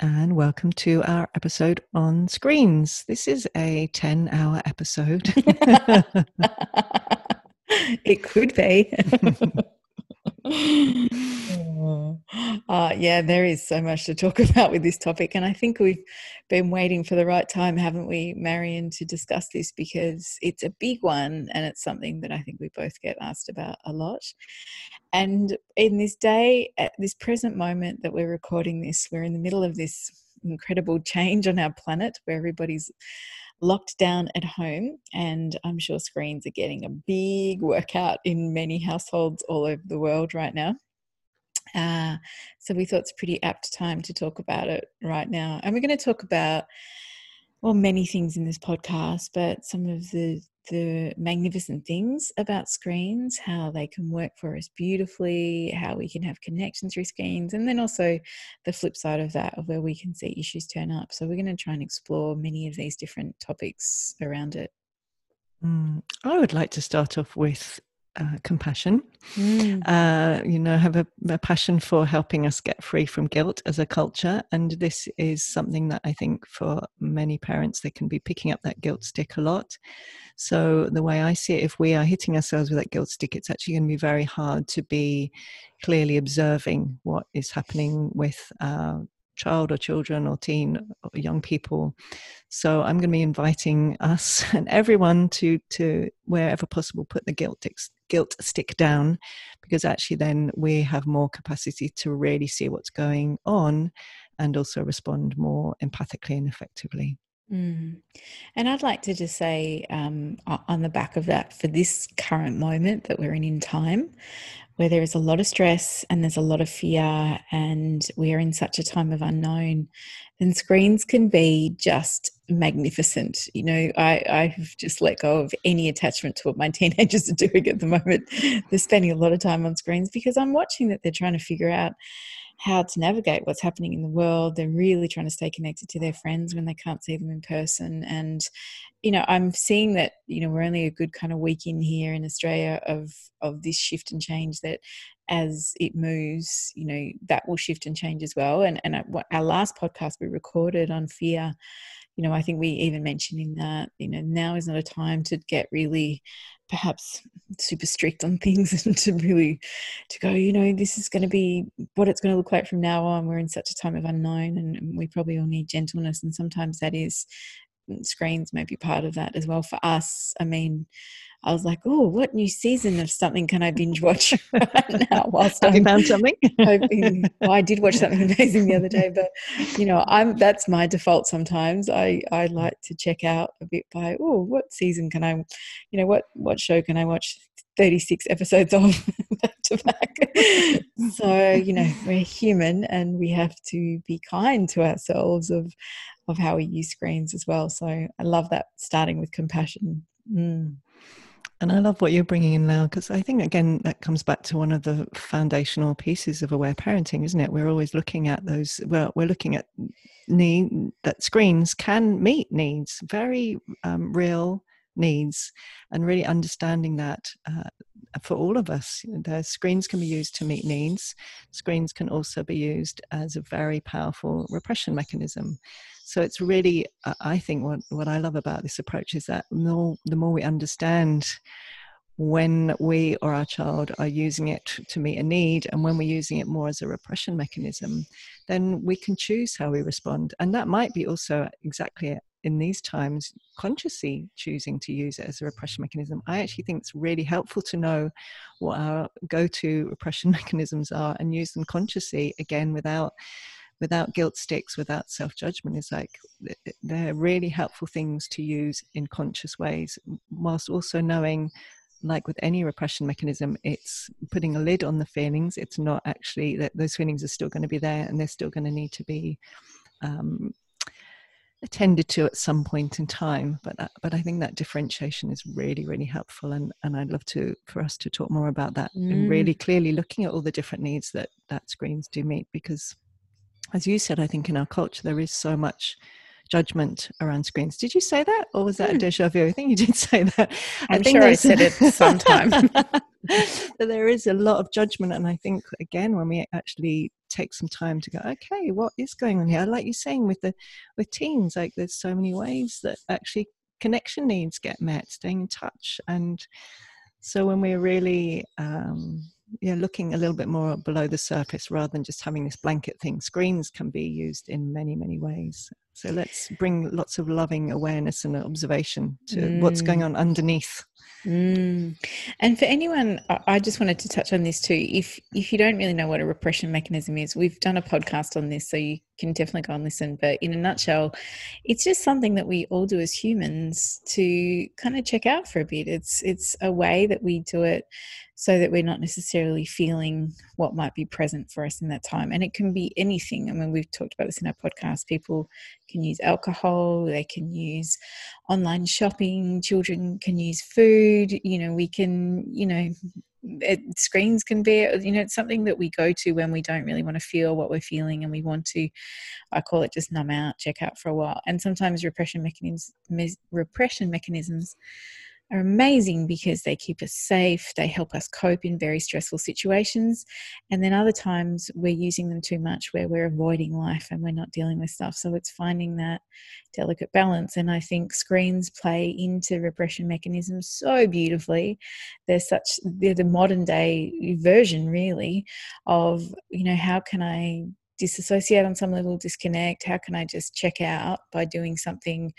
And welcome to our episode on screens. This is a 10 hour episode. it could be. uh, yeah, there is so much to talk about with this topic. And I think we've been waiting for the right time, haven't we, Marion, to discuss this because it's a big one and it's something that I think we both get asked about a lot. And in this day, at this present moment that we're recording this, we're in the middle of this incredible change on our planet where everybody's locked down at home, and I'm sure screens are getting a big workout in many households all over the world right now. Uh, so we thought it's a pretty apt time to talk about it right now. And we're going to talk about, well, many things in this podcast, but some of the the magnificent things about screens, how they can work for us beautifully, how we can have connection through screens, and then also the flip side of that, of where we can see issues turn up. So, we're going to try and explore many of these different topics around it. Mm, I would like to start off with uh, compassion. Mm. Uh, you know, have a, a, passion for helping us get free from guilt as a culture. And this is something that I think for many parents, they can be picking up that guilt stick a lot. So, the way I see it, if we are hitting ourselves with that guilt stick, it's actually going to be very hard to be clearly observing what is happening with our child or children or teen or young people. So I'm going to be inviting us and everyone to to wherever possible put the guilt guilt stick down because actually then we have more capacity to really see what's going on and also respond more empathically and effectively. Mm. And I'd like to just say um, on the back of that, for this current moment that we're in in time, where there is a lot of stress and there's a lot of fear, and we are in such a time of unknown, then screens can be just magnificent. You know, I, I've just let go of any attachment to what my teenagers are doing at the moment. They're spending a lot of time on screens because I'm watching that they're trying to figure out how to navigate what's happening in the world. They're really trying to stay connected to their friends when they can't see them in person. And, you know, I'm seeing that, you know, we're only a good kind of week in here in Australia of of this shift and change that as it moves, you know, that will shift and change as well. And and our last podcast we recorded on fear, you know, I think we even mentioned in that, you know, now is not a time to get really perhaps super strict on things and to really to go you know this is going to be what it's going to look like from now on. We're in such a time of unknown and we probably all need gentleness. And sometimes that is screens may be part of that as well. For us i mean I was like, oh, what new season of something can I binge watch right now? Whilst I'm, found something? hoping, well, I did watch something amazing the other day, but you know, I'm that's my default. Sometimes I I like to check out a bit by oh, what season can I, you know, what what show can I watch 36 episodes of back to back. so, you know, we're human and we have to be kind to ourselves of of how we use screens as well. So I love that starting with compassion. Mm. And I love what you're bringing in now because I think, again, that comes back to one of the foundational pieces of aware parenting, isn't it? We're always looking at those, well, we're looking at need that screens can meet needs, very um, real needs, and really understanding that uh, for all of us. The screens can be used to meet needs, screens can also be used as a very powerful repression mechanism. So it's really, I think, what, what I love about this approach is that more, the more we understand when we or our child are using it to meet a need and when we're using it more as a repression mechanism, then we can choose how we respond. And that might be also exactly in these times consciously choosing to use it as a repression mechanism. I actually think it's really helpful to know what our go to repression mechanisms are and use them consciously again without without guilt sticks, without self judgment, is like they're really helpful things to use in conscious ways, whilst also knowing like with any repression mechanism, it's putting a lid on the feelings. It's not actually that those feelings are still going to be there and they're still going to need to be um, attended to at some point in time. But uh, but I think that differentiation is really really helpful, and and I'd love to for us to talk more about that mm. and really clearly looking at all the different needs that that screens do meet because, as you said, I think in our culture there is so much judgment around screens. Did you say that, or was that a hmm. deja vu? I think you did say that. I'm I think sure I said it sometime. But there is a lot of judgment, and I think again when we actually take some time to go, okay, what is going on here? Like you're saying with the with teens, like there's so many ways that actually connection needs get met, staying in touch, and so when we're really um, yeah, looking a little bit more below the surface rather than just having this blanket thing. Screens can be used in many, many ways. So let's bring lots of loving awareness and observation to mm. what's going mm. on underneath. Mm. And for anyone, I just wanted to touch on this too. If if you don't really know what a repression mechanism is, we've done a podcast on this, so you can definitely go and listen. But in a nutshell, it's just something that we all do as humans to kind of check out for a bit. It's it's a way that we do it so that we're not necessarily feeling what might be present for us in that time. And it can be anything. I mean, we've talked about this in our podcast. People can use alcohol, they can use online shopping, children can use food. You know, we can, you know, it, screens can be you know it's something that we go to when we don't really want to feel what we're feeling and we want to i call it just numb out check out for a while and sometimes repression mechanisms repression mechanisms are amazing because they keep us safe, they help us cope in very stressful situations. And then other times we're using them too much where we're avoiding life and we're not dealing with stuff. So it's finding that delicate balance. And I think screens play into repression mechanisms so beautifully. They're such, they're the modern day version, really, of, you know, how can I disassociate on some level, disconnect? How can I just check out by doing something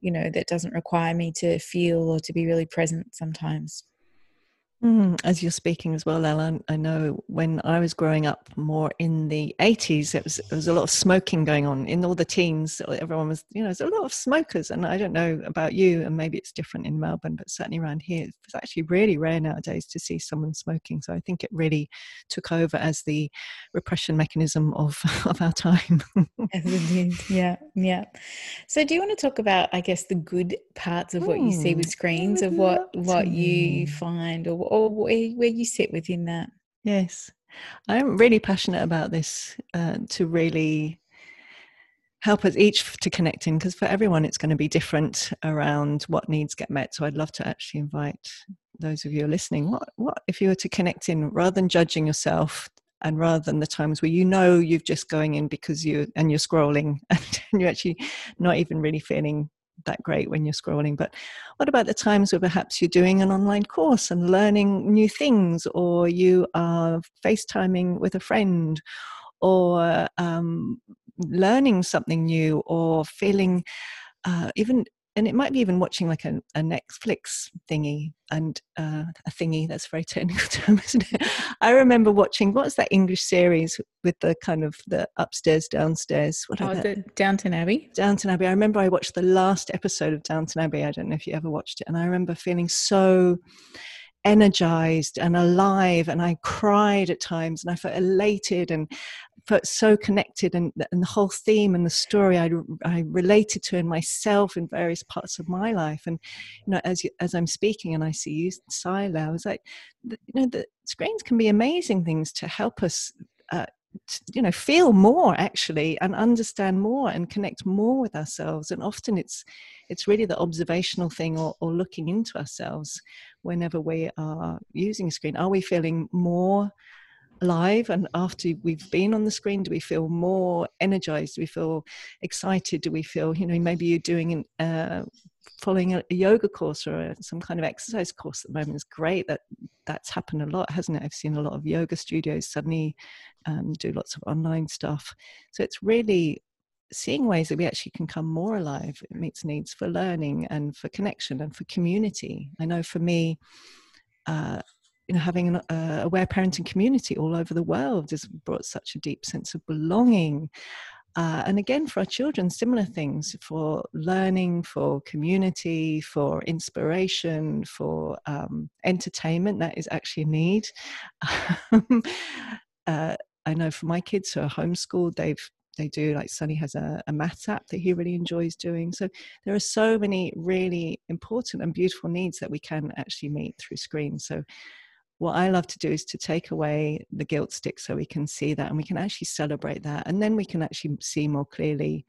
you know that doesn't require me to feel or to be really present sometimes Mm, as you're speaking as well, Lael, I know when I was growing up more in the 80s, it was, there was a lot of smoking going on in all the teens. Everyone was, you know, there's a lot of smokers. And I don't know about you, and maybe it's different in Melbourne, but certainly around here, it's actually really rare nowadays to see someone smoking. So I think it really took over as the repression mechanism of, of our time. yeah, yeah. So do you want to talk about, I guess, the good parts of what mm, you see with hmm, screens, of what, what you find or or where, where you sit within that. Yes, I'm really passionate about this uh, to really help us each to connect in because for everyone it's going to be different around what needs get met. So I'd love to actually invite those of you listening. What what if you were to connect in rather than judging yourself and rather than the times where you know you've just going in because you and you're scrolling and you're actually not even really feeling that great when you're scrolling. But what about the times where perhaps you're doing an online course and learning new things, or you are FaceTiming with a friend, or um, learning something new, or feeling uh, even and it might be even watching like a, a Netflix thingy and uh, a thingy. That's a very technical term, isn't it? I remember watching what's that English series with the kind of the upstairs downstairs. What oh, the Downton Abbey. Downton Abbey. I remember I watched the last episode of Downton Abbey. I don't know if you ever watched it, and I remember feeling so energized and alive and i cried at times and i felt elated and felt so connected and, and the whole theme and the story I, I related to in myself in various parts of my life. And you know as you, as I'm speaking and I see you silent I was like you know the screens can be amazing things to help us uh, you know feel more actually and understand more and connect more with ourselves. And often it's it's really the observational thing or, or looking into ourselves whenever we are using a screen. Are we feeling more live and after we've been on the screen do we feel more energized? Do we feel excited? Do we feel you know maybe you're doing an uh, following a, yoga course or a, some kind of exercise course at the moment is great that that's happened a lot hasn't it? I've seen a lot of yoga studios suddenly um, do lots of online stuff. So it's really seeing ways that we actually can come more alive. It meets needs for learning and for connection and for community. I know for me uh, you know, having an uh, aware parenting community all over the world has brought such a deep sense of belonging. Uh, and again, for our children, similar things for learning, for community, for inspiration, for um, entertainment. That is actually a need. uh, I know for my kids who are homeschooled, they've they do like Sunny has a, a maths app that he really enjoys doing. So there are so many really important and beautiful needs that we can actually meet through screens. So what I love to do is to take away the guilt stick so we can see that and we can actually celebrate that. And then we can actually see more clearly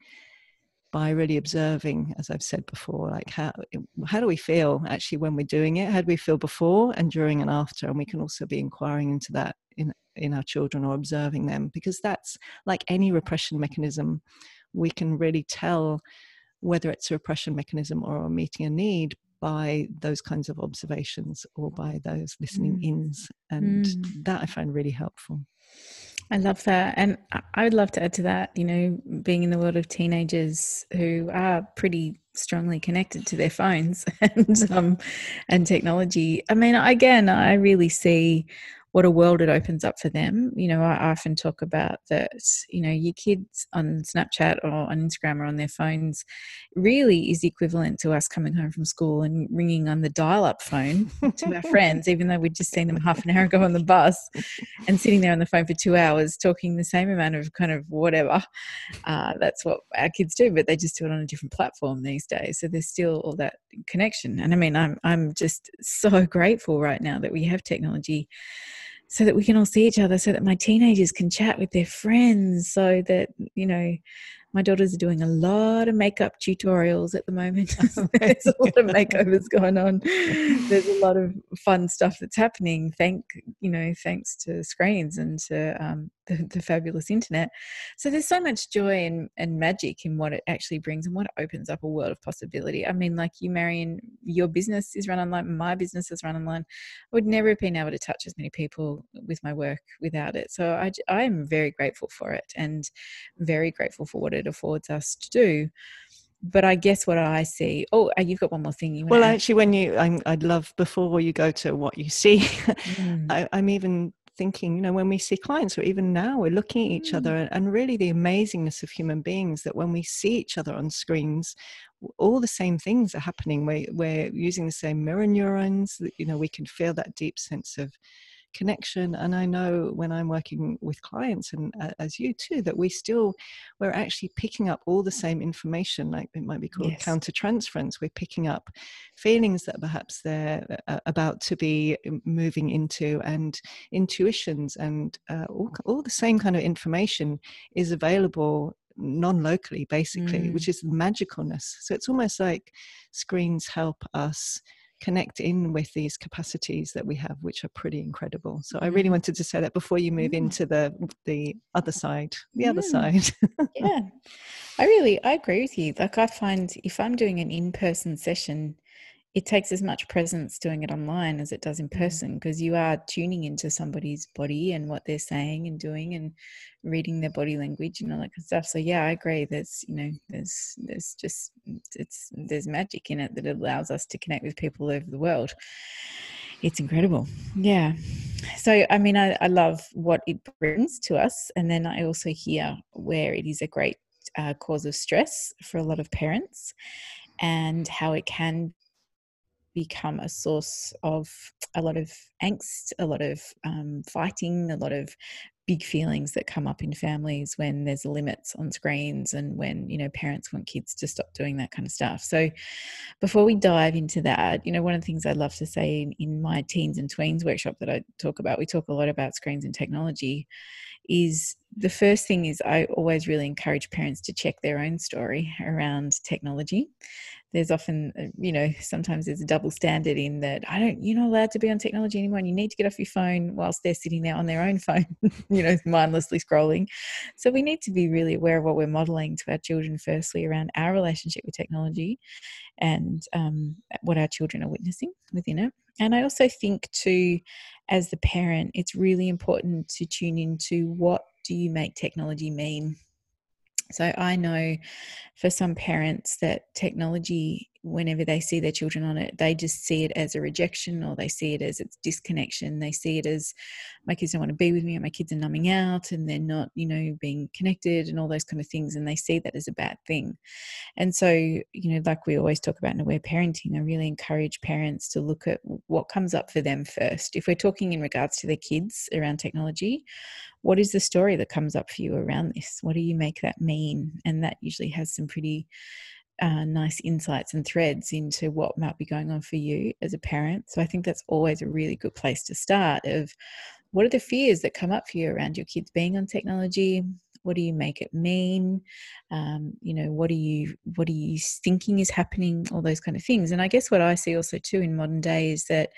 by really observing, as I've said before, like how how do we feel actually when we're doing it? How do we feel before and during and after? And we can also be inquiring into that in in our children or observing them because that's like any repression mechanism. We can really tell whether it's a repression mechanism or meeting a need by those kinds of observations or by those listening mm. ins. And mm. that I find really helpful. I love that. And I would love to add to that, you know, being in the world of teenagers who are pretty strongly connected to their phones and um and technology. I mean, again, I really see what a world it opens up for them. You know, I often talk about that, you know, your kids on Snapchat or on Instagram or on their phones really is equivalent to us coming home from school and ringing on the dial up phone to our friends, even though we'd just seen them half an hour ago on the bus and sitting there on the phone for two hours talking the same amount of kind of whatever. Uh, that's what our kids do, but they just do it on a different platform these days. So there's still all that connection. And I mean, I'm, I'm just so grateful right now that we have technology so that we can all see each other so that my teenagers can chat with their friends so that you know my daughters are doing a lot of makeup tutorials at the moment. There's a lot of makeovers going on. There's a lot of fun stuff that's happening. Thank you know, thanks to screens and to um, the, the, fabulous internet. So there's so much joy and, and magic in what it actually brings and what it opens up a world of possibility. I mean, like you, Marion, your business is run online. My business is run online. I would never have been able to touch as many people with my work without it. So I, I am very grateful for it and very grateful for what it it affords us to do but I guess what I see. Oh, uh, you've got one more thing. You well, actually, when you, i would love before you go to what you see. Mm. I, am even thinking, you know, when we see clients, or even now, we're looking at each mm. other, and really the amazingness of human beings that when we see each other on screens, all the same things are happening. We're, we're using the same mirror neurons. You know, we can feel that deep sense of connection and i know when i'm working with clients and uh, as you too that we still we're actually picking up all the same information like it might be called yes. countertransference we're picking up feelings that perhaps they're uh, about to be um, moving into and intuitions and uh, all, all the same kind of information is available non-locally basically mm. which is magicalness so it's almost like screens help us connect in with these capacities that we have which are pretty incredible. So i really wanted to say that before you move into the the other side the other side. Yeah. I really i agree with you. Like i find if i'm doing an in-person session it takes as much presence doing it online as it does in mm-hmm. person because you are tuning into somebody's body and what they're saying and doing and reading their body language and all that kind of stuff. So yeah, I agree. There's you know there's there's just it's there's magic in it that allows us to connect with people over the world. It's incredible. Yeah. So I mean I, I love what it brings to us and then I also hear where it is a great uh, cause of stress for a lot of parents and how it can become a source of a lot of angst, a lot of um, fighting, a lot of big feelings that come up in families when there's limits on screens and when you know parents want kids to stop doing that kind of stuff. So before we dive into that you know one of the things i'd love to say in, in my teens and tweens workshop that i talk about we talk a lot about screens and technology is the first thing is I always really encourage parents to check their own story around technology. There's often uh, you know sometimes there's a double standard in that i don't you're not allowed to be on technology anymore and you need to get off your phone whilst they're sitting there on their own phone you know mindlessly scrolling. So we need to be really aware of what we're modeling to our children firstly around our relationship with technology and um, what our children are witnessing within it. And i also think too as the parent it's really important to tune into what do you make technology mean? So I know for some parents that technology whenever they see their children on it, they just see it as a rejection or they see it as it's disconnection. They see it as my kids don't want to be with me or my kids are numbing out and they're not, you know, being connected and all those kind of things. And they see that as a bad thing. And so, you know, like we always talk about in aware parenting, I really encourage parents to look at what comes up for them first. If we're talking in regards to their kids around technology, what is the story that comes up for you around this? What do you make that mean? And that usually has some pretty uh, nice insights and threads into what might be going on for you as a parent. So I think that's always a really good place to start of what are the fears that come up for you around your kids being on technology? What do you make it mean? Um, you know, what are you what are you thinking is happening? All those kind of things. And I guess what I see also too in modern day is that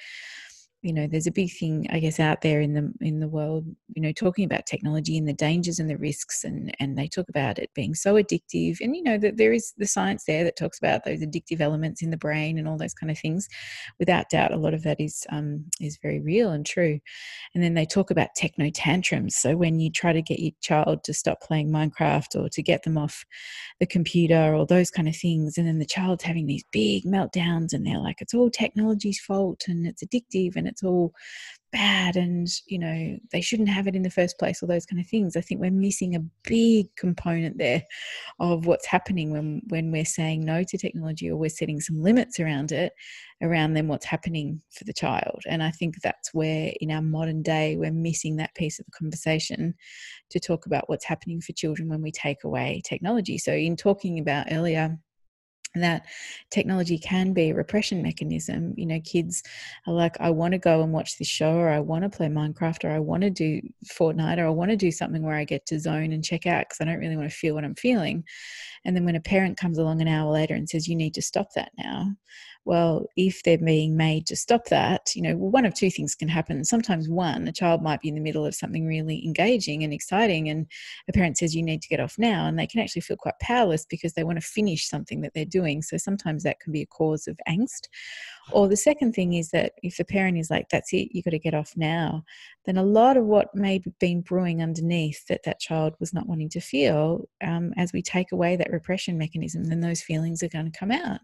you know there's a big thing i guess out there in the in the world you know talking about technology and the dangers and the risks and and they talk about it being so addictive and you know that there is the science there that talks about those addictive elements in the brain and all those kind of things. Without doubt a lot of that is um is very real and true. And then they talk about techno tantrums. So when you try to get your child to stop playing minecraft or to get them off the computer or those kind of things and then the child's having these big meltdowns and they're like it's all technology's fault and it's addictive and all bad and you know they shouldn't have it in the first place all those kind of things. I think we're missing a big component there of what's happening when when we're saying no to technology or we're setting some limits around it around then what's happening for the child. And i think that's where in our modern day we're missing that piece of the conversation to talk about what's happening for children when we take away technology. So in talking about earlier that technology can be a repression mechanism. You know, kids are like, I want to go and watch this show, or I want to play Minecraft, or I want to do Fortnite, or I want to do something where I get to zone and check out because I don't really want to feel what I'm feeling. And then when a parent comes along an hour later and says, You need to stop that now, well, if they're being made to stop that, you know, well, one of two things can happen. Sometimes, one, a child might be in the middle of something really engaging and exciting, and a parent says, You need to get off now. And they can actually feel quite powerless because they want to finish something that they're doing. So sometimes that can be a cause of angst. Or the second thing is that if the parent is like, That's it, you've got to get off now, then a lot of what may have been brewing underneath that that child was not wanting to feel, um, as we take away that repression mechanism, then those feelings are going to come out.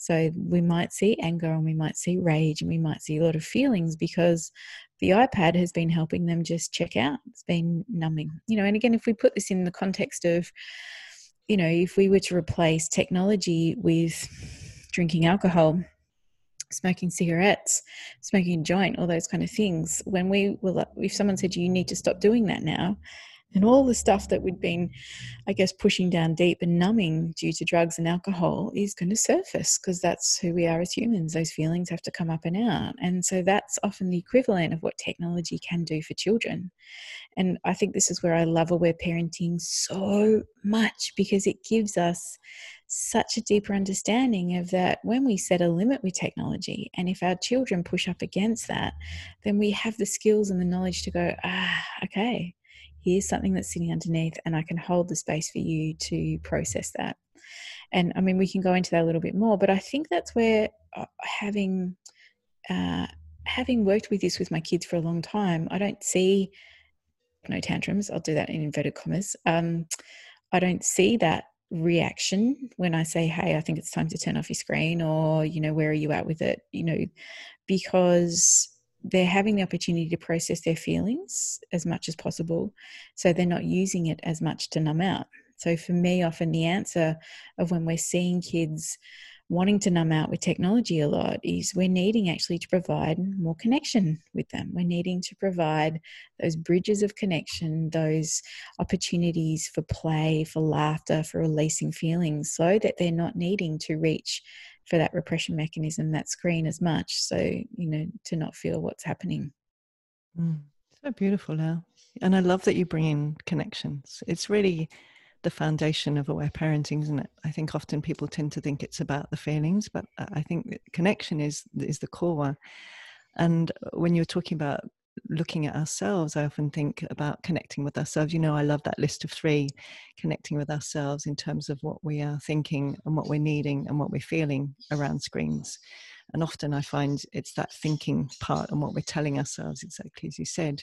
So we might see anger and we might see rage and we might see a lot of feelings because the iPad has been helping them just check out. It's been numbing, you know. And again, if we put this in the context of, you know, if we were to replace technology with drinking alcohol, smoking cigarettes, smoking a joint, all those kind of things, when we will, if someone said you need to stop doing that now, and all the stuff that we'd been, I guess, pushing down deep and numbing due to drugs and alcohol is going to surface because that's who we are as humans. Those feelings have to come up and out. And so that's often the equivalent of what technology can do for children. And I think this is where I love aware parenting so much because it gives us such a deeper understanding of that when we set a limit with technology and if our children push up against that then we have the skills and the knowledge to go ah okay here's something that's sitting underneath and i can hold the space for you to process that. And i mean we can go into that a little bit more but i think that's where uh, having uh, having worked with this with my kids for a long time i don't see no tantrums i'll do that in inverted commas um, i don't see that reaction when i say hey i think it's time to turn off your screen or you know where are you at with it? You know because they're having the opportunity to process their feelings as much as possible. So they're not using it as much to numb out. So for me, often the answer of when we're seeing kids wanting to numb out with technology a lot is we're needing actually to provide more connection with them. We're needing to provide those bridges of connection, those opportunities for play, for laughter, for releasing feelings, so that they're not needing to reach for that repression mechanism, that screen as much. So, you know, to not feel what's happening. Mm, so beautiful now. And I love that you bring in connections. It's really the foundation of aware parenting, isn't it? I think often people tend to think it's about the feelings, but I think connection is is the core. One. And when you're talking about looking at ourselves, I often think about connecting with ourselves. You know, I love that list of three connecting with ourselves in terms of what we are thinking and what we're needing and what we're feeling around screens. And often I find it's that thinking part and what we're telling ourselves, exactly as you said,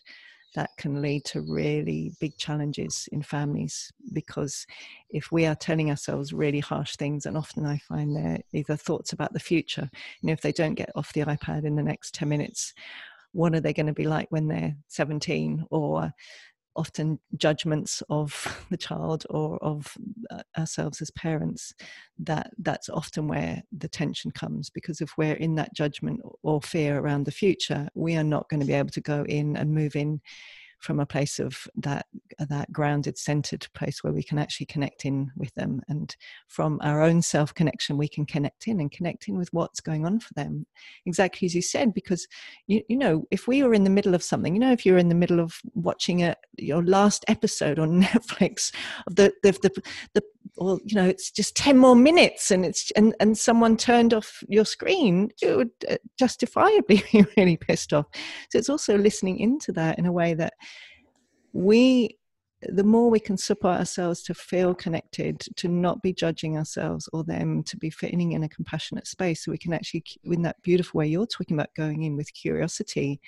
that can lead to really big challenges in families because if we are telling ourselves really harsh things and often i find they're either thoughts about the future you know if they don't get off the ipad in the next 10 minutes what are they going to be like when they're 17 or often judgments of the child or of uh, ourselves as parents that that's often where the tension comes because if we're in that judgment or fear around the future we are not going to be able to go in and move in from a place of that that grounded centered place where we can actually connect in with them. And from our own self connection we can connect in and connect in with what's going on for them. Exactly as you said because you, you know if we were in the middle of something you know if you're in the middle of watching a your last episode on netflix the the, the, the well you know it's just 10 more minutes and it's and and someone turned off your screen you would uh, justifiably be really pissed off. So it's also listening into that in a way that we the more we can support ourselves to feel connected, to not be judging ourselves or them, to be fitting in a compassionate space, so we can actually, in that beautiful way you're talking about, going in with curiosity.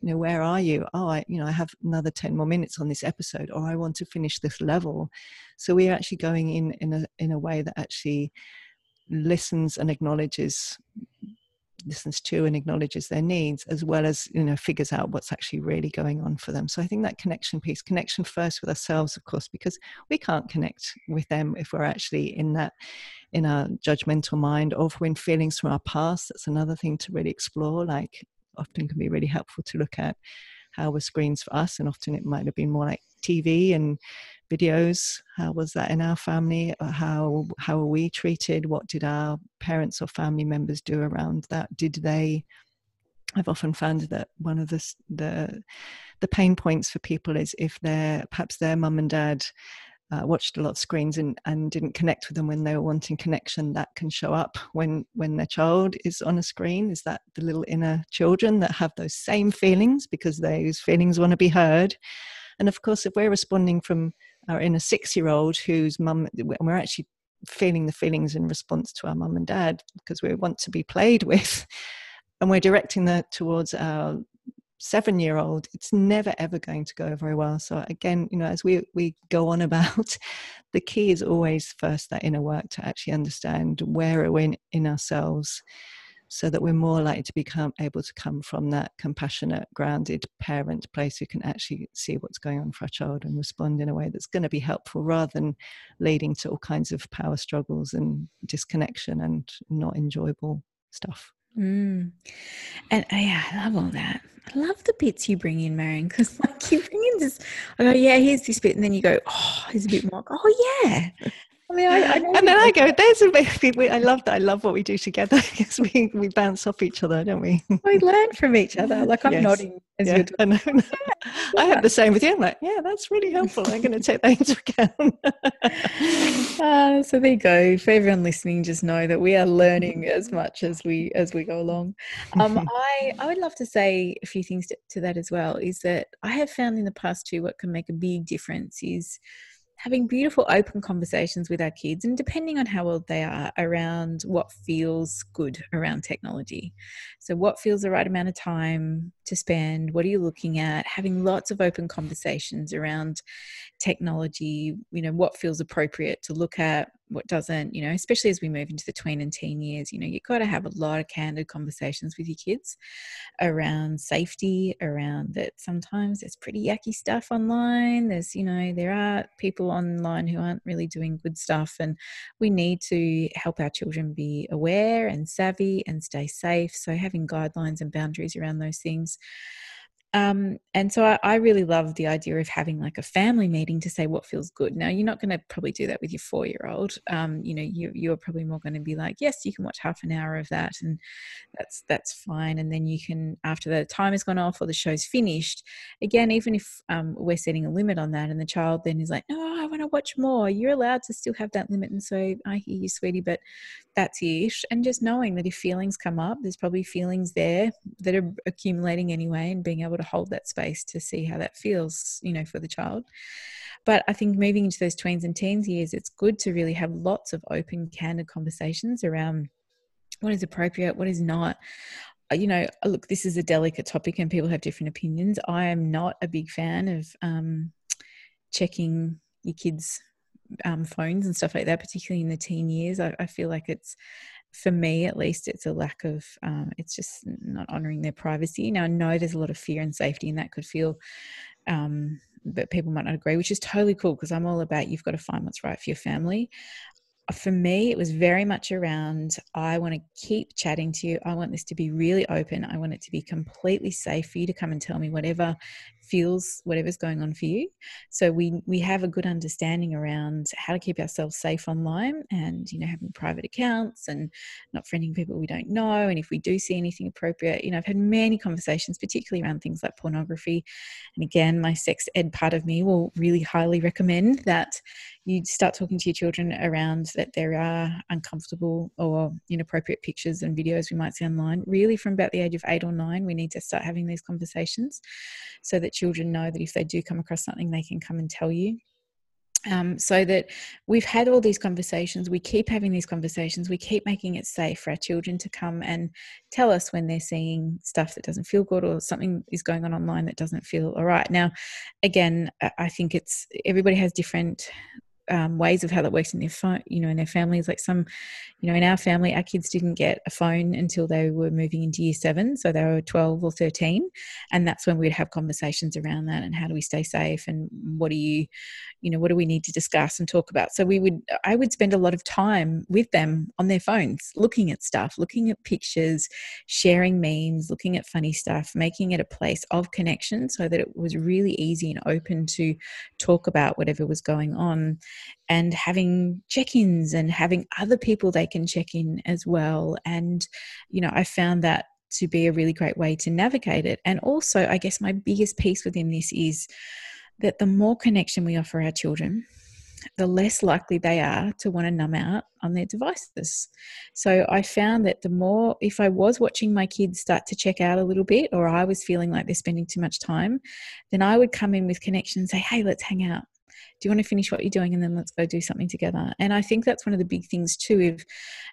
You know, where are you? Oh, I, you know, I have another ten more minutes on this episode, or I want to finish this level. So we're actually going in in a in a way that actually listens and acknowledges listens to and acknowledges their needs as well as you know figures out what's actually really going on for them. So i think that connection piece connection first with ourselves of course because we can't connect with them if we're actually in that in a judgmental mind or if we're in feelings from our past that's another thing to really explore like often can be really helpful to look at how were screens for us and often it might have been more like tv and videos? How was that in our family? Uh, how how were we treated? What did our parents or family members do around that? Did they I've often found that one of the the the pain points for people is if their perhaps their mum and dad uh, watched a lot of screens and, and didn't connect with them when they were wanting connection that can show up when when their child is on a screen. Is that the little inner children that have those same feelings because those feelings want to be heard? And of course if we're responding from Uh, our inner six year old whose mum, we're actually feeling the feelings in response to our mum and dad because we want to be played with, and we're directing that towards our seven year old it's never ever going to go very well. So again you know as we we go on about the key is always first that inner work to actually understand where are we in, in ourselves so that we're more likely to become able to come from that compassionate, grounded parent place who can actually see what's going on for our child and respond in a way that's going to be helpful rather than leading to all kinds of power struggles and disconnection and not enjoyable stuff. Mm. And uh, yeah, I love all that. I love the bits you bring in, Marion, because like you bring in this, I go, yeah, here's this bit, and then you go, oh, here's a bit more. Oh yeah, I mean, I, I and then I go, there's a bit, I love that. I love what we do together because we, we bounce off each other, don't we? we learn from each other. Like I'm yes. nodding as yeah. you're talking. I, know. Yeah. I have the same with you. I'm like, yeah, that's really helpful. I'm going to take that into account. uh, so there you go. For everyone listening, just know that we are learning as much as we as we go along. Um, I I would love to say a few things to, to that as well. Is that I have found in the past too what can make a big difference is having beautiful open conversations with our kids and depending on how old they are around what feels good around technology. So what feels the right amount of time to spend? What are you looking at? Having lots of open conversations around technology you know what feels appropriate to look at what doesn't you know especially as we move into the tween and teen years you know you've got to have a lot of candid conversations with your kids around safety around that sometimes there's pretty yucky stuff online there's you know there are people online who aren't really doing good stuff and we need to help our children be aware and savvy and stay safe. So having guidelines and boundaries around those things um, and so I, I, really love the idea of having like a family meeting to say what feels good. Now you're not going to probably do that with your four year old. Um, you know, you, you're probably more going to be like, yes, you can watch half an hour of that, and that's that's fine. And then you can, after the time has gone off or the show's finished, again, even if um, we're setting a limit on that, and the child then is like, no, I want to watch more. You're allowed to still have that limit. And so I hear you, sweetie, but that's it. And just knowing that if feelings come up, there's probably feelings there that are accumulating anyway, and being able to hold that space to see how that feels, you know, for the child. But I think moving into those tweens and teens years, it's good to really have lots of open, candid conversations around what is appropriate, what is not. Uh, you know, uh, look, this is a delicate topic and people have different opinions. I am not a big fan of um, checking your kids' um, phones and stuff like that, particularly in the teen years. I, I, feel like it's, for me at least, it's a lack of, um, it's just not honoring their privacy. Now, I know there's a lot of fear and safety, and that could feel, um, but people might not agree, which is totally cool because I'm all about you've got to find what's right for your family for me, it was very much around I want to keep chatting to you. I want this to be really open. I want it to be completely safe for you to come and tell me whatever feels whatever's going on for you. So we we have a good understanding around how to keep ourselves safe online and you know having private accounts and not friending people we don't know. And if we do see anything appropriate you know i've had many conversations particularly around things like pornography. And again my sex ed part of me will really highly recommend that you start talking to your children around that there are uncomfortable or inappropriate pictures and videos we might see online really from about the age of 8 or 9 we need to start having these conversations so that children know that if they do come across something, they can come and tell you. Um, so that we've had all these conversations, we keep having these conversations, we keep making it safe for our children to come and tell us when they're seeing stuff that doesn't feel good or something is going on online that doesn't feel all right. Now, again, I think it's everybody has different um, ways of how that works in their phone, you know, in their families. Like some, you know, in our family, our kids didn't get a phone until they were moving into year seven, so they were twelve or thirteen, and that's when we'd have conversations around that and how do we stay safe and what do you, you know, what do we need to discuss and talk about. So we would, I would spend a lot of time with them on their phones, looking at stuff, looking at pictures, sharing memes, looking at funny stuff, making it a place of connection, so that it was really easy and open to talk about whatever was going on and having check-ins and having other people they can check in as well. And you know i found that to be a really great way to navigate it. And also i guess my biggest piece within this is that the more connection we offer our children the less likely they are to want to numb out on their devices. So I found that the more, if I was watching my kids start to check out a little bit, or I was feeling like they're spending too much time, then I would come in with connection and say, hey, let's hang out do you want to finish what you're doing and then let's go do something together? And i think that's one of the big things too if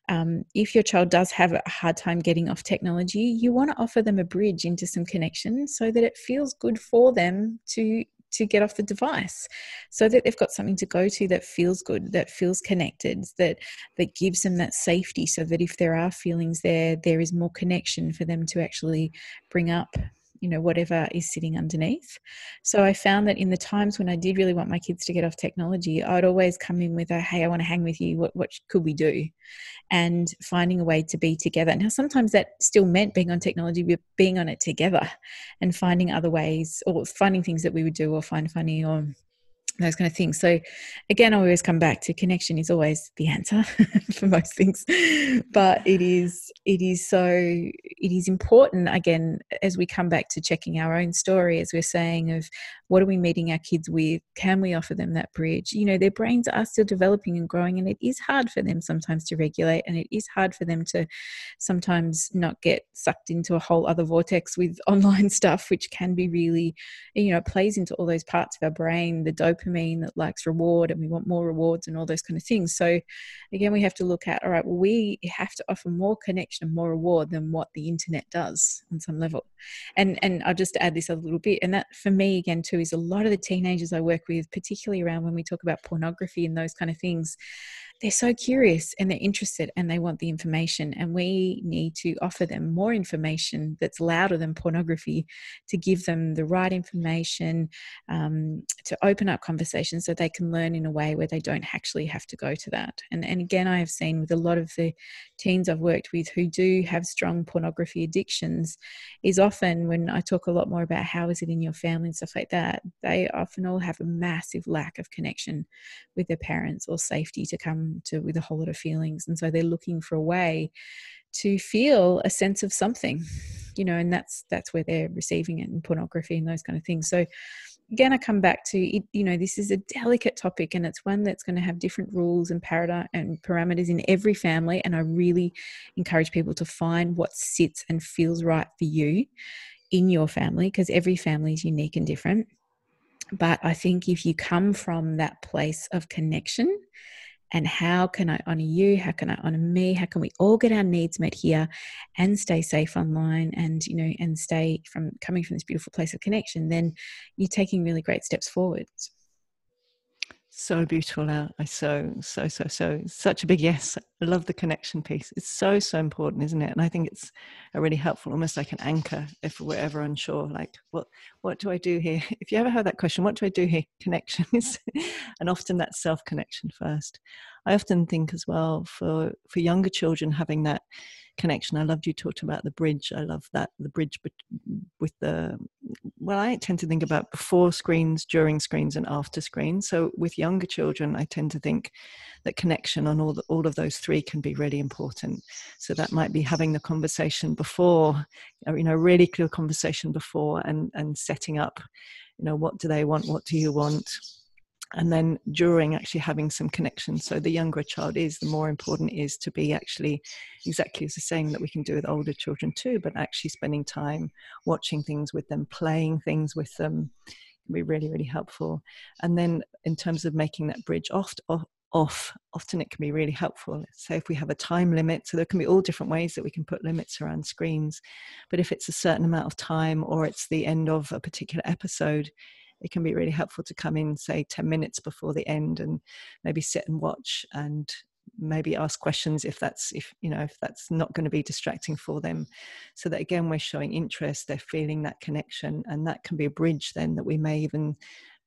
um, if your child does have a hard time getting off technology you want to offer them a bridge into some connection so that it feels good for them to to get off the device so that they've got something to go to that feels good that feels connected that that gives them that safety so that if there are feelings there there is more connection for them to actually bring up you know whatever is sitting underneath. So i found that in the times when i did really want my kids to get off technology i'd always come in with a hey i want to hang with you. What, what could we do? And finding a way to be together. Now sometimes that still meant being on technology but being on it together and finding other ways or finding things that we would do or find funny or those kind of things. So, again, I always come back to connection is always the answer for most things, but it is it is so it is important again as we come back to checking our own story, as we're saying of what are we meeting our kids with? Can we offer them that bridge? You know, their brains are still developing and growing, and it is hard for them sometimes to regulate, and it is hard for them to sometimes not get sucked into a whole other vortex with online stuff, which can be really, you know, plays into all those parts of our brain, the dopamine dopamine that likes reward and we want more rewards and all those kind of things. So again, we have to look at all right, well, we have to offer more connection and more reward than what the internet does on some level. And and I'll just add this a little bit. And that for me again too is a lot of the teenagers I work with, particularly around when we talk about pornography and those kind of things, they're so curious and they're interested and they want the information. And we need to offer them more information that's louder than pornography to give them the right information, um, to open up conversations so they can learn in a way where they don't actually have to go to that. And, and again, I have seen with a lot of the teens I've worked with who do have strong pornography addictions, is often when I talk a lot more about how is it in your family and stuff like that, they often all have a massive lack of connection with their parents or safety to come Um, to with a whole lot of feelings and so they're looking for a way to feel a sense of something you know and that's that's where they're receiving it in pornography and those kind of things. So again i come back to it you know this is a delicate topic and it's one that's going to have different rules and paradigm and parameters in every family and i really encourage people to find what sits and feels right for you in your family because every family is unique and different. But i think if you come from that place of connection and how can I honor you? How can I honor me? How can we all get our needs met here and stay safe online and, you know, and stay from coming from this beautiful place of connection, then you're taking really great steps forwards. So beautiful. I so, so, so, so, such a big yes. I love the connection piece. It's so, so important, isn't it? And I think it's a really helpful, almost like an anchor if we're ever unsure, like, what, what do I do here? If you ever have that question, what do I do here? Connections. and often that's self connection first. I often think as well for, for younger children having that connection. I loved you talked about the bridge. I love that the bridge with the well, I tend to think about before screens, during screens, and after screens. So with younger children, I tend to think that connection on all the, all of those three can be really important. So that might be having the conversation before, you know, really clear conversation before, and and setting up, you know, what do they want, what do you want? And then during actually having some connection. So the younger a child is the more important it is to be actually exactly as the saying that we can do with older children too but actually spending time watching things with them playing things with them can be really really helpful. And then in terms of making that bridge off off often it can be really helpful. So, if we have a time limit so there can be all different ways that we can put limits around screens but if it's a certain amount of time or it's the end of a particular episode it can be really helpful to come in, say, 10 minutes before the end and maybe sit and watch and maybe ask questions if that's if you know if that's not going to be distracting for them. So that again we're showing interest they're feeling that connection and that can be a bridge then that we may even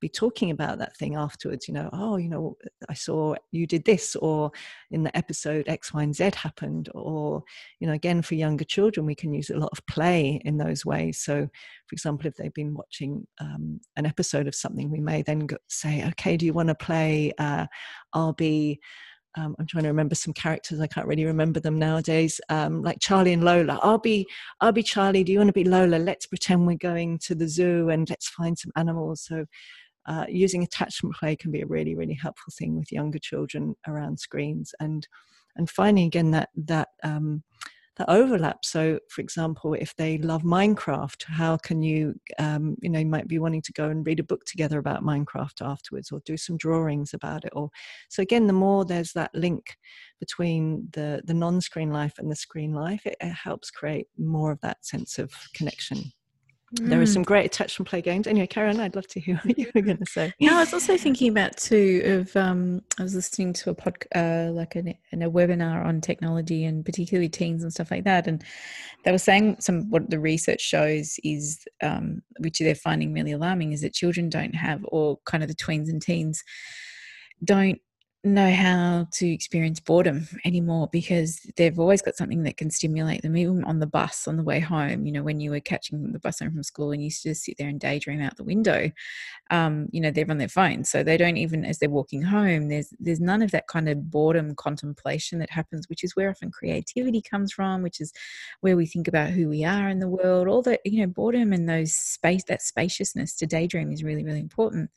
be talking about that thing afterwards you know oh you know i saw you did this or in the episode x y and z happened or you know again for younger children we can use a lot of play in those ways so for example if they've been watching um, an episode of something we may then go, say okay do you want to play uh, i'll be um, I'm trying to remember some characters. I can't really remember them nowadays. Um, like Charlie and Lola. I'll be, I'll be Charlie. Do you want to be Lola? Let's pretend we're going to the zoo and let's find some animals. So uh, using attachment play can be a really really helpful thing with younger children around screens and and finding again that that um, that overlap. So, for example, if they love Minecraft, how can you, um, you know, you might be wanting to go and read a book together about Minecraft afterwards, or do some drawings about it. Or so again, the more there's that link between the the non-screen life and the screen life, it, it helps create more of that sense of connection. Mm. There are some great attachment play games. Anyway, Karen, I'd love to hear what you were going to say. No, I was also thinking about too of um, I was listening to a pod, uh, like a, a webinar on technology and particularly teens and stuff like that, and they were saying some what the research shows is, um, which they're finding really alarming, is that children don't have, or kind of the tweens and teens don't know how to experience boredom anymore because they've always got something that can stimulate them even on the bus on the way home you know when you were catching the bus home from school and you used to just sit there and daydream out the window um, you know they're on their phones so they don't even as they're walking home there's there's none of that kind of boredom contemplation that happens which is where often creativity comes from which is where we think about who we are in the world. All that you know boredom and those space that spaciousness to daydream is really really important.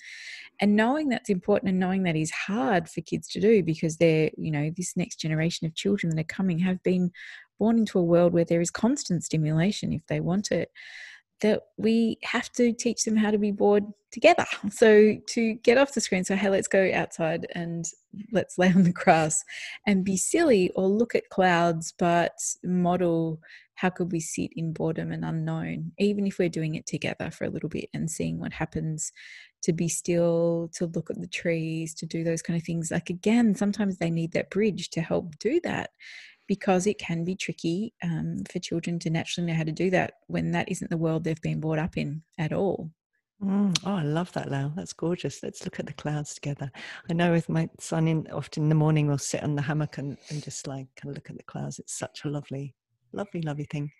And knowing that's important and knowing that is hard for kids to do because they're you know this next generation of children that are coming have been born into a world where there is constant stimulation if they want it that we have to teach them how to be bored together. So to get off the screen, so hey, let's go outside and let's lay on the grass and be silly or look at clouds, but model how could we sit in boredom and unknown, even if we're doing it together for a little bit and seeing what happens to be still, to look at the trees, to do those kind of things. Like, again, sometimes they need that bridge to help do that because it can be tricky um, for children to naturally know how to do that when that isn't the world they've been brought up in at all. Mm. Oh, I love that, Lael. That's gorgeous. Let's look at the clouds together. I know with my son, in often in the morning, we'll sit on the hammock and, and just like kind of look at the clouds. It's such a lovely lovely, lovely thing.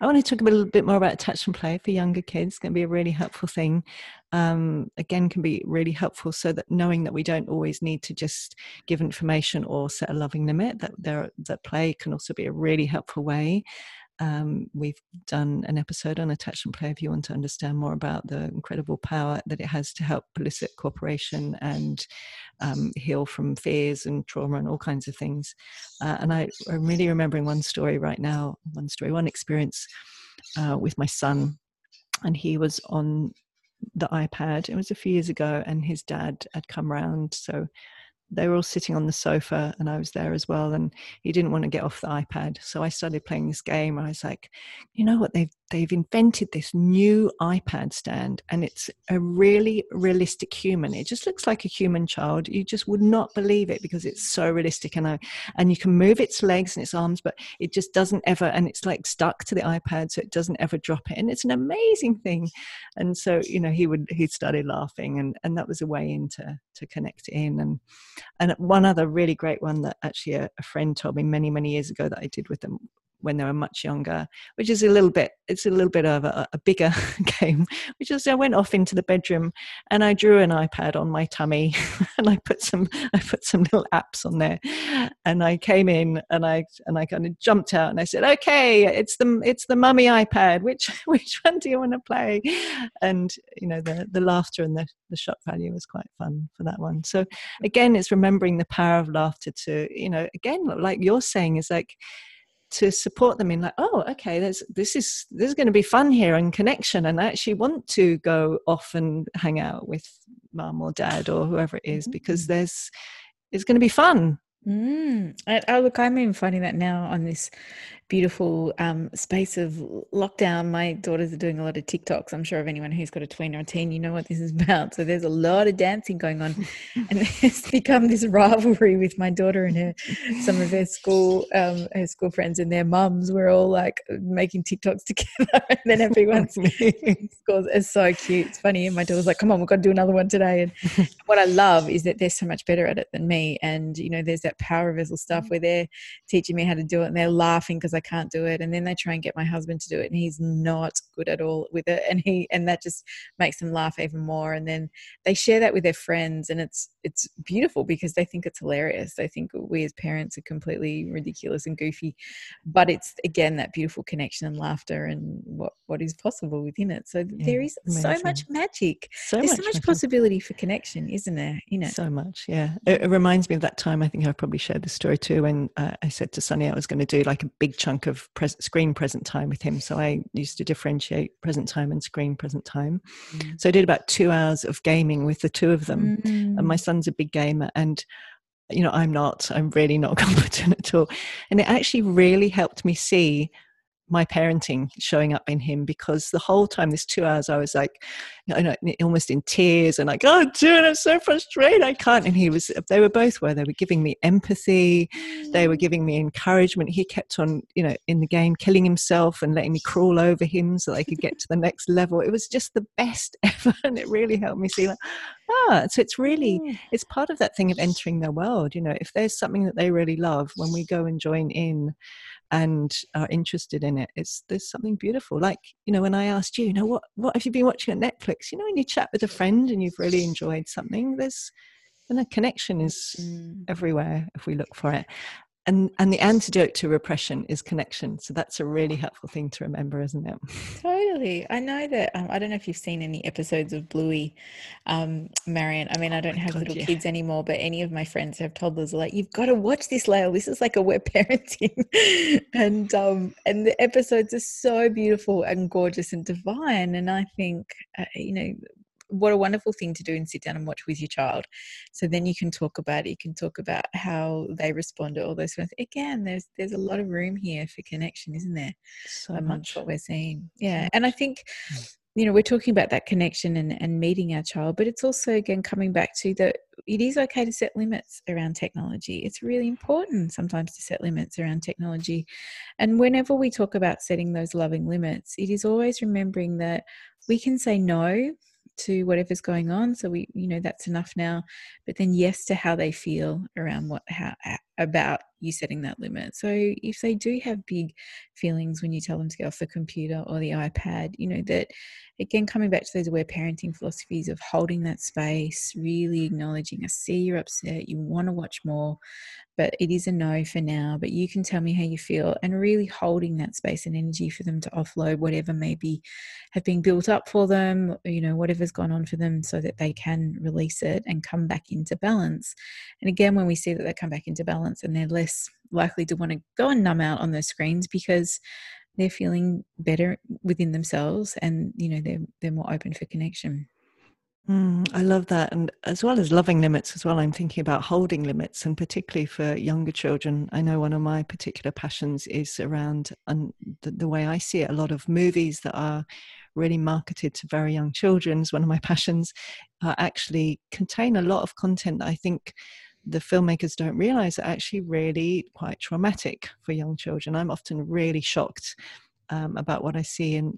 I want to talk a little bit more about attachment play for younger kids. It's going to be a really helpful thing. Um, again, can be really helpful so that knowing that we don't always need to just give information or set a loving limit. That there, that play can also be a really helpful way um, we've done an episode on attachment play if you want to understand more about the incredible power that it has to help elicit cooperation and um, heal from fears and trauma and all kinds of things. Uh, and I, am really remembering one story right now, one story, one experience uh, with my son. And he was on the iPad. It was a few years ago, and his dad had come round. So they were all sitting on the sofa and I was there as well. And he didn't want to get off the iPad. So I started playing this game. And I was like, you know what? They've, they've invented this new iPad stand and it's a really realistic human. It just looks like a human child. You just would not believe it because it's so realistic. And I, and you can move its legs and its arms, but it just doesn't ever, and it's like stuck to the iPad. So it doesn't ever drop it. And it's an amazing thing. And so, you know, he would, he started laughing and, and that was a way into, to connect in. And, and one other really great one that actually a, a friend told me many, many years ago that I did with them when they were much younger, which is a little bit, it's a little bit of a, a bigger game, which is I went off into the bedroom and I drew an iPad on my tummy and I put some, I put some little apps on there and I came in and I, and I kind of jumped out and I said, okay, it's the, it's the mummy iPad. Which, which one do you want to play? And, you know, the, the laughter and the, the shock value was quite fun for that one. So again, it's remembering the power of laughter to, you know, again, like you're saying is like, to support them in like oh okay there's this is this is going to be fun here and connection and i actually want to go off and hang out with mom or dad or whoever it is because mm-hmm. there's it's going to be fun Mm. I, I, look, I'm even finding that now on this beautiful um, space of lockdown. My daughters are doing a lot of TikToks. I'm sure of anyone who's got a tween or a teen, you know what this is about. So there's a lot of dancing going on, and it's become this rivalry with my daughter and her some of her school um, her school friends and their mums. We're all like making TikToks together, and then everyone's scores is so cute. It's funny. And my daughter's like, "Come on, we've got to do another one today." And what I love is that they're so much better at it than me, and you know, there's that power reversal stuff where they're teaching me how to do it, and they're laughing because I can't do it and then they try and get my husband to do it and he's not good at all with it and he and that just makes them laugh even more and then they share that with their friends and it's it's beautiful because they think it's hilarious. They think we as parents are completely ridiculous and goofy but it's again that beautiful connection and laughter and what what is possible within it. So yeah, there is amazing. so much magic. So there's much so much magic. possibility for connection isn't there? You know? So much yeah. It, it, reminds me of that time i think i've probably shared this story too when uh, i said to sunny i was going to do like a big chunk of pres- screen present time with him. So I used to differentiate present time and screen present time. Mm. So I did about two hours of gaming with the two of them. Mm. And my son's a big gamer. And you know, I'm not, I'm really not competent at all. And it actually really helped me see my parenting showing up in him because the whole time, this two hours, I was like, you know, almost in tears and like, oh, dude, I'm so frustrated. I can't. And he was, they were both where they were giving me empathy. They were mm. giving me encouragement. He kept on, you know, in the game, killing himself and letting me crawl over him so they could get to the next level. It was just the best ever. And it really helped me see like, ah, so it's really, mm. it's part of that thing of entering their world. You know, if there's something that they really love, when we go and join in, and are interested in it it's there's something beautiful like you know when i asked you you know what what have you been watching at netflix you know when you chat with a friend and you've really enjoyed something there's and a connection is mm. everywhere if we look for it and and the antidote to repression is connection. So that's a really helpful thing to remember isn't it? Totally. I know that um, i don't know if you've seen any episodes of bluey um, marion i mean i don't oh have God, little yeah. kids anymore but any of my friends who have toddlers are like you've got to watch this Lael this is like aware parenting. And um and the episodes are so beautiful and gorgeous and divine. And i think uh, you know what a wonderful thing to do and sit down and watch with your child. So then you can talk about it. You can talk about how they respond to all those things. Again, there's there's a lot of room here for connection, isn't there? So amongst much. what we're seeing. Yeah. And I think mm. you know we're talking about that connection and, and meeting our child but it's also again coming back to that it is okay to set limits around technology it's really important sometimes to set limits around technology and whenever we talk about setting those loving limits it is always remembering that we can say no to whatever's going on so we you know that's enough now. But then yes to how they feel around what how about you setting that limit so if they do have big feelings when you tell them to get off the computer or the ipad you know that again coming back to those aware parenting philosophies of holding that space really acknowledging i see you're upset you want to watch more but it is a no for now. But you can tell me how you feel and really holding that space and energy for them to offload whatever maybe have been built up for them, you know, whatever's gone on for them so that they can release it and come back into balance. And again, when we see that they come back into balance and they're less likely to want to go and numb out on those screens because they're feeling better within themselves and you know they're they're more open for connection Mm, I love that. And as well as loving limits, as well, I'm thinking about holding limits, and particularly for younger children. I know one of my particular passions is around and the, the way I see it. A lot of movies that are really marketed to very young children is one of my passions. Uh, actually contain a lot of content that I think the filmmakers don't realize are actually really quite traumatic for young children. I'm often really shocked um, about what I see, and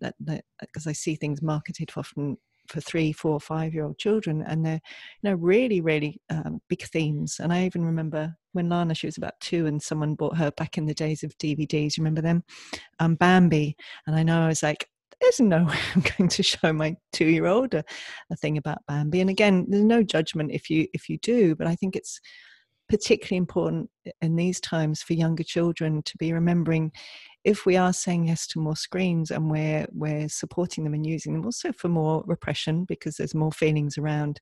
because I see things marketed often for three, four, five year old children, and they're you know really, really um, big themes. And I even remember when Lana she was about two, and someone bought her back in the days of DVDs. Remember them, um, Bambi, and I know I was like. There's no way I'm going to show my two-year-old a, a thing about Bambi. And again, there's no judgment if you if you do, but I think it's particularly important in these times for younger children to be remembering if we are saying yes to more screens and we're we're supporting them and using them also for more repression because there's more feelings around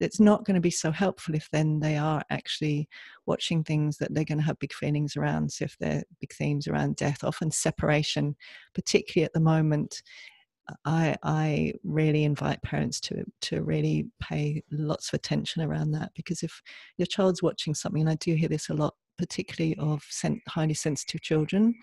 it's not going to be so helpful if then they are actually watching things that they're going to have big feelings around so if they're big themes around death often separation particularly at the moment uh, I, I really invite parents to to really pay lots of attention around that because if your child's watching something, and I do hear this a lot particularly of highly sensitive children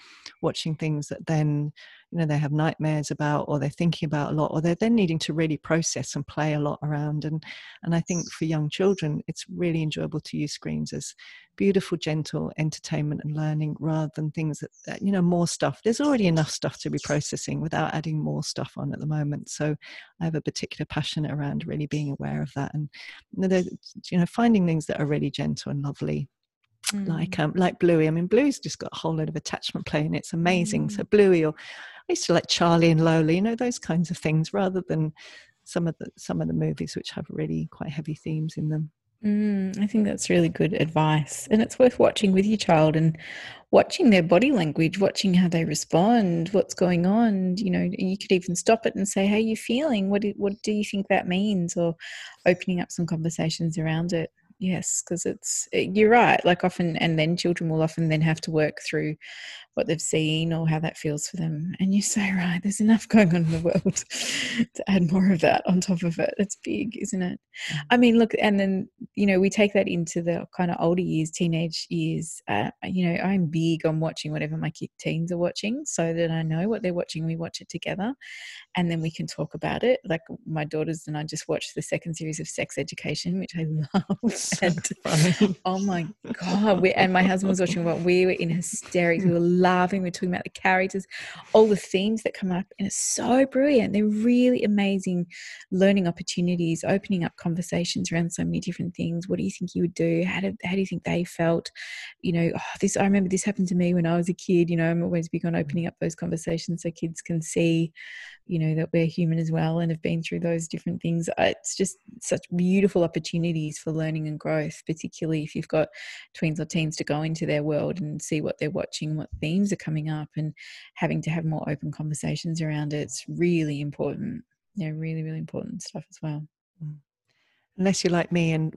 watching things that then you know they have nightmares about or they're thinking about a lot or they're then needing to really process and play a lot around and and i think for young children it's really enjoyable to use screens as beautiful gentle entertainment and learning rather than things that, that you know more stuff. There's already enough stuff to be processing without adding more stuff on at the moment so i have a particular passion around really being aware of that and you know finding things that are really gentle and lovely mm. like um, like Bluey. I mean, Bluey's just got a whole lot of attachment play, and it's amazing. Mm. So Bluey, or I used to like Charlie and Lola, you know, those kinds of things, rather than some of the some of the movies which have really quite heavy themes in them. Mm, I think that's really good advice, and it's worth watching with your child and watching their body language, watching how they respond, what's going on. You know, you could even stop it and say, "How are you feeling? What do, what do you think that means?" Or opening up some conversations around it yes because it's eh, you're right like often and then children will often then have to work through what they've seen or how that feels for them and you're so right there's enough going on in the world to add more of that on top of it it's big isn't it mm-hmm. i mean look and then you know we take that into the kind of older years teenage years uh, you know i'm big on watching whatever my teens are watching so that i know what they're watching we watch it together and then we can talk about it like my daughters and i just watched the second series of sex education which i love and oh my god we, and my husband was watching what we were in hysterics. We were laughing. We're talking about the characters all the themes that come up and it's so brilliant. They're really amazing learning opportunities opening up conversations around so many different things. What do you think you would do? How, did, how do you think they felt? You know oh, this i remember this happened to me when i was a kid. You know i'm always big on opening up those conversations so kids can see you know that we're human as well and have been through those different things. Uh, it's just such beautiful opportunities for learning and growth particularly if you've got tweens or teens to go into their world and see what they're watching what themes are coming up and having to have more open conversations around it it's really important yeah really really important stuff as well mm unless you're like me. And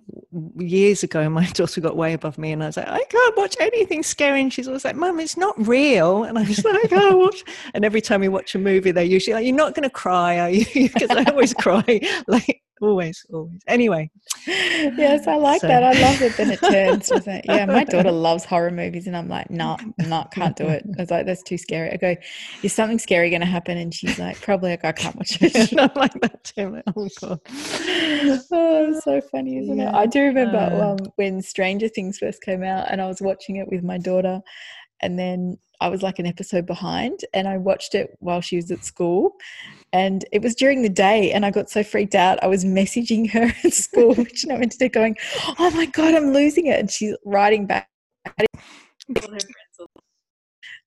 years ago, my daughter got way above me, and I was like, I can't watch anything scary. And she's always like, Mum, it's not real. And I was like, I can't watch. And every time we watch a movie, they're usually like, You're not going to cry, are you? Because I always cry. Like, always, always. Anyway. Yes, I like so. that. I love it. Then it turns. It? Yeah, my daughter loves horror movies, and I'm like, no, nah, no, can't do it. I was like, that's too scary. I go, is something scary going to happen? And she's like, probably. Like, I can't watch it. not like that too. Oh god. oh, so funny, isn't yeah. it? I do remember uh, um, when Stranger Things first came out, and I was watching it with my daughter, and then I was like an episode behind and I watched it while she was at school. And it was during the day, and I got so freaked out. I was messaging her at school, which I went to going, Oh my God, I'm losing it. And she's writing back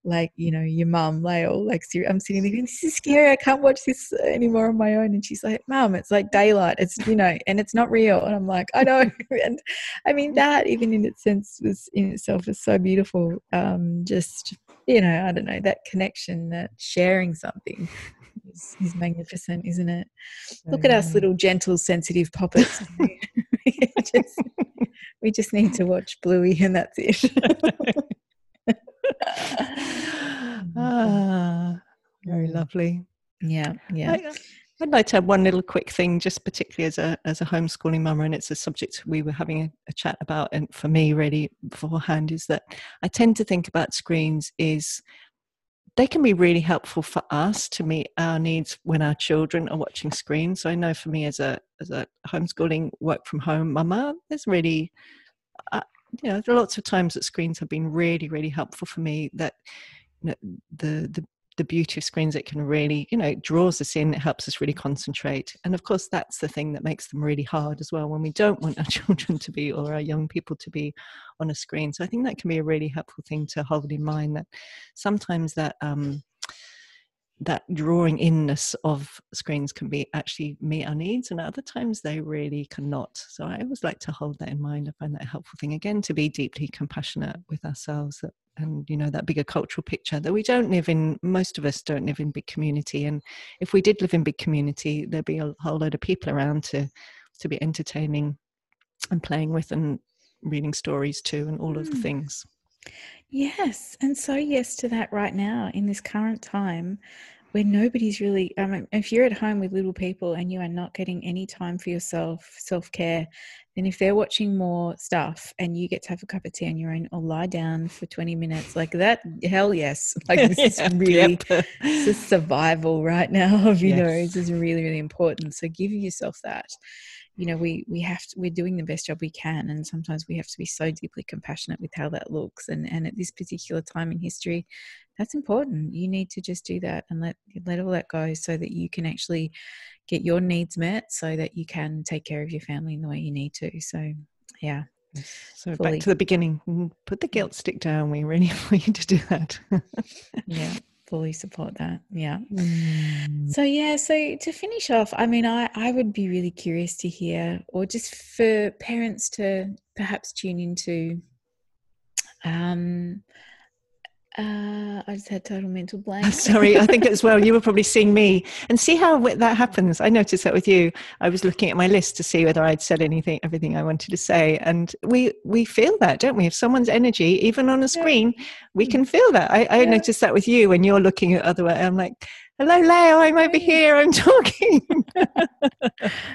like you know your mum Lael like I'm sitting there going this is scary I can't watch this anymore on my own. And she's like mum it's like daylight it's you know and it's not real. And I'm like I know. And I mean that even in its sense was in itself is so beautiful um just you know I don't know that connection that sharing something is, is magnificent isn't it? Look at us little gentle sensitive puppets. We, just, we just need to watch Bluey and that's it ah, very lovely. Yeah, yeah. I'd like to have one little quick thing, just particularly as a as a homeschooling mama, and it's a subject we were having a, a, chat about, and for me, really beforehand, is that I tend to think about screens is they can be really helpful for us to meet our needs when our children are watching screens. So I know for me as a as a homeschooling work from home mama, there's really uh, you know there are lots of times that screens have been really really helpful for me. That you know, the the the beauty of screens it can really you know it draws us in it helps us really concentrate and of course that's the thing that makes them really hard as well when we don't want our children to be or our young people to be on a screen so i think that can be a really helpful thing to hold in mind that sometimes that um, that drawing inness of screens can be actually meet our needs and other times they really cannot. So i always like to hold that in mind. I find that a helpful thing again to be deeply compassionate with ourselves that, and you know that bigger cultural picture that we don't live in most of us don't live in big community and if we did live in big community there'd be a whole load of people around to to be entertaining and playing with and reading stories too and all of the hmm. things Yes, and so yes to that right now in this current time where nobody's really I mean, if you're at home with little people and you are not getting any time for yourself, self-care, then if they're watching more stuff and you get to have a cup of tea on your own or lie down for 20 minutes like that, hell yes. Like this is really yep. it's a survival right now of, you yes. know, this is really, really important. So give yourself that you know we we have to we're doing the best job we can and sometimes we have to be so deeply compassionate with how that looks and and at this particular time in history that's important. You need to just do that and let let all that go so that you can actually get your needs met so that you can take care of your family in the way you need to. So yeah so fully. back to the beginning. Mm, put the guilt stick down we really want you to do that. Yeah fully support that yeah mm. so yeah so to finish off i mean i i would be really curious to hear or just for parents to perhaps tune into um uh, I just had total mental blank. Sorry, I think as well you were probably seeing me and see how that happens. I noticed that with you. I was looking at my list to see whether I'd said anything, everything I wanted to say, and we we feel that, don't we? If someone's energy, even on a screen, yeah. we mm. can feel that. I, I yeah. noticed that with you when you're looking at other. Way. I'm like, hello Lael i'm over here i'm talking.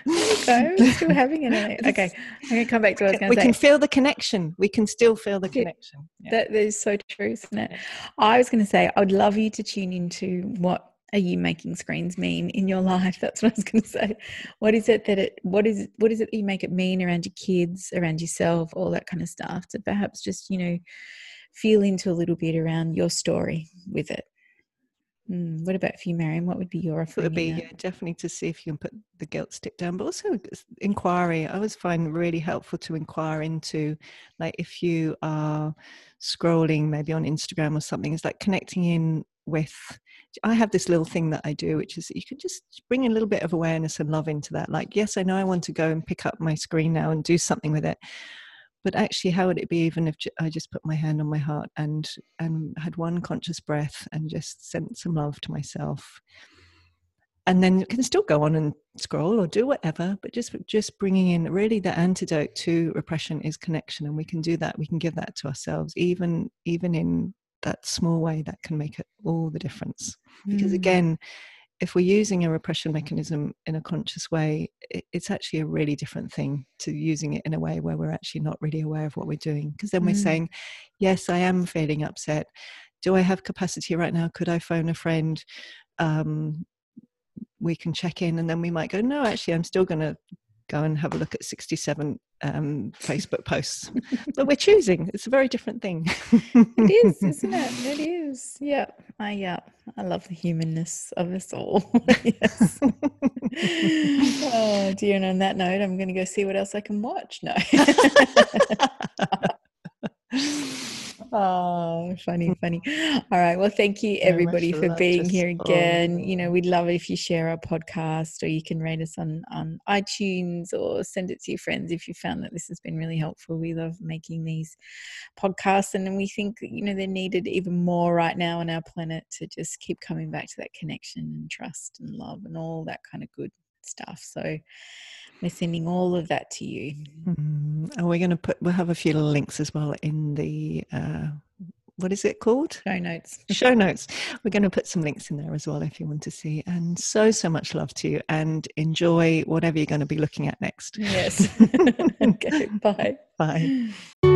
You still having it okay i'm going to come back to what I was we say. can feel the connection we can still feel the connection yeah. that is so true isn't it? I was going to say i'd love you to tune into what are you making screens mean in your life that's what i was going to say. What is it that it what is what is it that you make it mean around your kids around yourself all that kind of stuff to perhaps just you know feel into a little bit around your story with it Mm, what about for you, Marion? What would be your? It would be yeah, definitely to see if you can put the guilt stick down, but also inquiry. I always find really helpful to inquire into, like, if you are scrolling maybe on Instagram or something, it's like connecting in with. I have this little thing that I do, which is you can just bring a little bit of awareness and love into that. Like, yes, I know I want to go and pick up my screen now and do something with it, but actually how would it be even if i just put my hand on my heart and and had one conscious breath and just sent some love to myself? And then you can still go on and scroll or do whatever but just just bringing in really the antidote to repression is connection and we can do that. We can give that to ourselves even even in that small way that can make it all the difference. Because mm. again if we're using a repression mechanism in a conscious way, it's actually a really different thing to using it in a way where we're actually not really aware of what we're doing. Because then mm. we're saying, Yes, I am feeling upset. Do I have capacity right now? Could I phone a friend? Um, we can check in, and then we might go, No, actually, I'm still going to go and have a look at 67 um, Facebook posts. but we're choosing. It's a very different thing. it is, isn't it? It is. Yeah. I yeah. I love the humanness of us all. yes. oh dear. And on that note, I'm going to go see what else I can watch. No. Oh, funny, funny. All right. Well, thank you everybody for, being here again. You know, we'd love it if you share our podcast or you can rate us on, on iTunes or send it to your friends if you found that this has been really helpful. We love making these podcasts and we think, you know, they're needed even more right now on our planet to just keep coming back to that connection and trust and love and all that kind of good stuff. So, we're sending all of that to you. Mm-hmm. And we're going to put, we'll have a few links as well in the uh, what is it called? Show notes. Show notes. We're going to put some links in there as well if you want to see. And so, so much love to you and enjoy whatever you're going to be looking at next. Yes. okay. Bye. Bye.